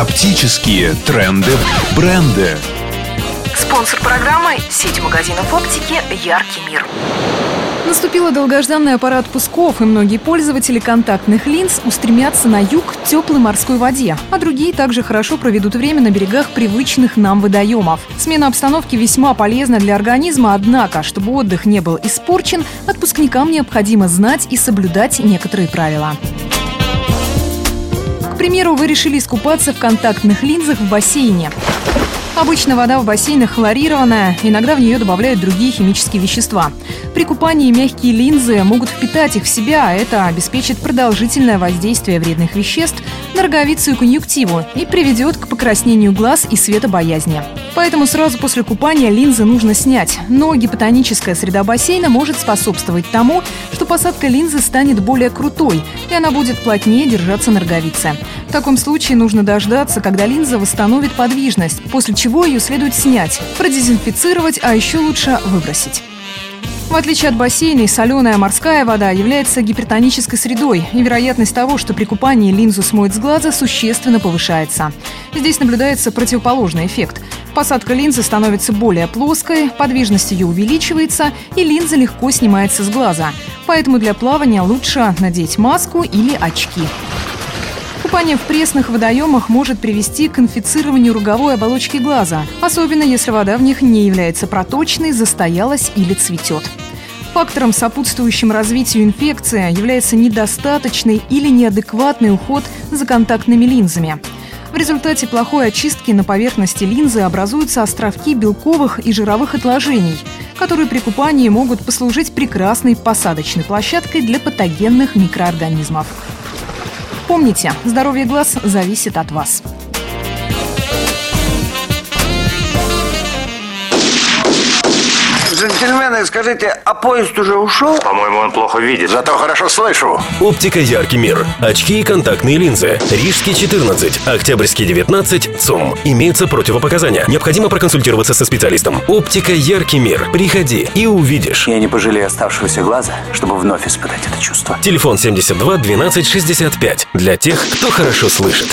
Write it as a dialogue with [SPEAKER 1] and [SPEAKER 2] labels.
[SPEAKER 1] Оптические тренды, бренды.
[SPEAKER 2] Спонсор программы – сеть магазинов оптики «Яркий мир».
[SPEAKER 3] Наступила долгожданная пора отпусков, и многие пользователи контактных линз устремятся на юг к теплой морской воде, а другие также хорошо проведут время на берегах привычных нам водоемов. Смена обстановки весьма полезна для организма, однако, чтобы отдых не был испорчен, отпускникам необходимо знать и соблюдать некоторые правила. Примеру, вы решили искупаться в контактных линзах в бассейне. Обычно вода в бассейнах хлорированная, иногда в нее добавляют другие химические вещества. При купании мягкие линзы могут впитать их в себя, а это обеспечит продолжительное воздействие вредных веществ на роговицу и конъюнктиву и приведет к покраснению глаз и светобоязни. Поэтому сразу после купания линзы нужно снять. Но гипотоническая среда бассейна может способствовать тому, что посадка линзы станет более крутой, и она будет плотнее держаться на роговице. В таком случае нужно дождаться, когда линза восстановит подвижность, после чего ее следует снять, продезинфицировать, а еще лучше выбросить. В отличие от бассейна, соленая морская вода является гипертонической средой, и вероятность того, что при купании линзу смоет с глаза, существенно повышается. Здесь наблюдается противоположный эффект. Посадка линзы становится более плоской, подвижность ее увеличивается, и линза легко снимается с глаза. Поэтому для плавания лучше надеть маску или очки. Купание в пресных водоемах может привести к инфицированию роговой оболочки глаза, особенно если вода в них не является проточной, застоялась или цветет. Фактором, сопутствующим развитию инфекции, является недостаточный или неадекватный уход за контактными линзами. В результате плохой очистки на поверхности линзы образуются островки белковых и жировых отложений, которые при купании могут послужить прекрасной посадочной площадкой для патогенных микроорганизмов. Помните, здоровье глаз зависит от вас.
[SPEAKER 4] Джентльмены, скажите, а поезд уже ушел?
[SPEAKER 5] По-моему, он плохо видит.
[SPEAKER 4] Зато хорошо слышу.
[SPEAKER 6] Оптика «Яркий мир». Очки и контактные линзы. Рижский 14, Октябрьский 19, ЦУМ. Имеются противопоказания. Необходимо проконсультироваться со специалистом. Оптика «Яркий мир». Приходи и увидишь.
[SPEAKER 7] Я не пожалею оставшегося глаза, чтобы вновь испытать это чувство.
[SPEAKER 6] Телефон 72 12 65. Для тех, кто хорошо слышит.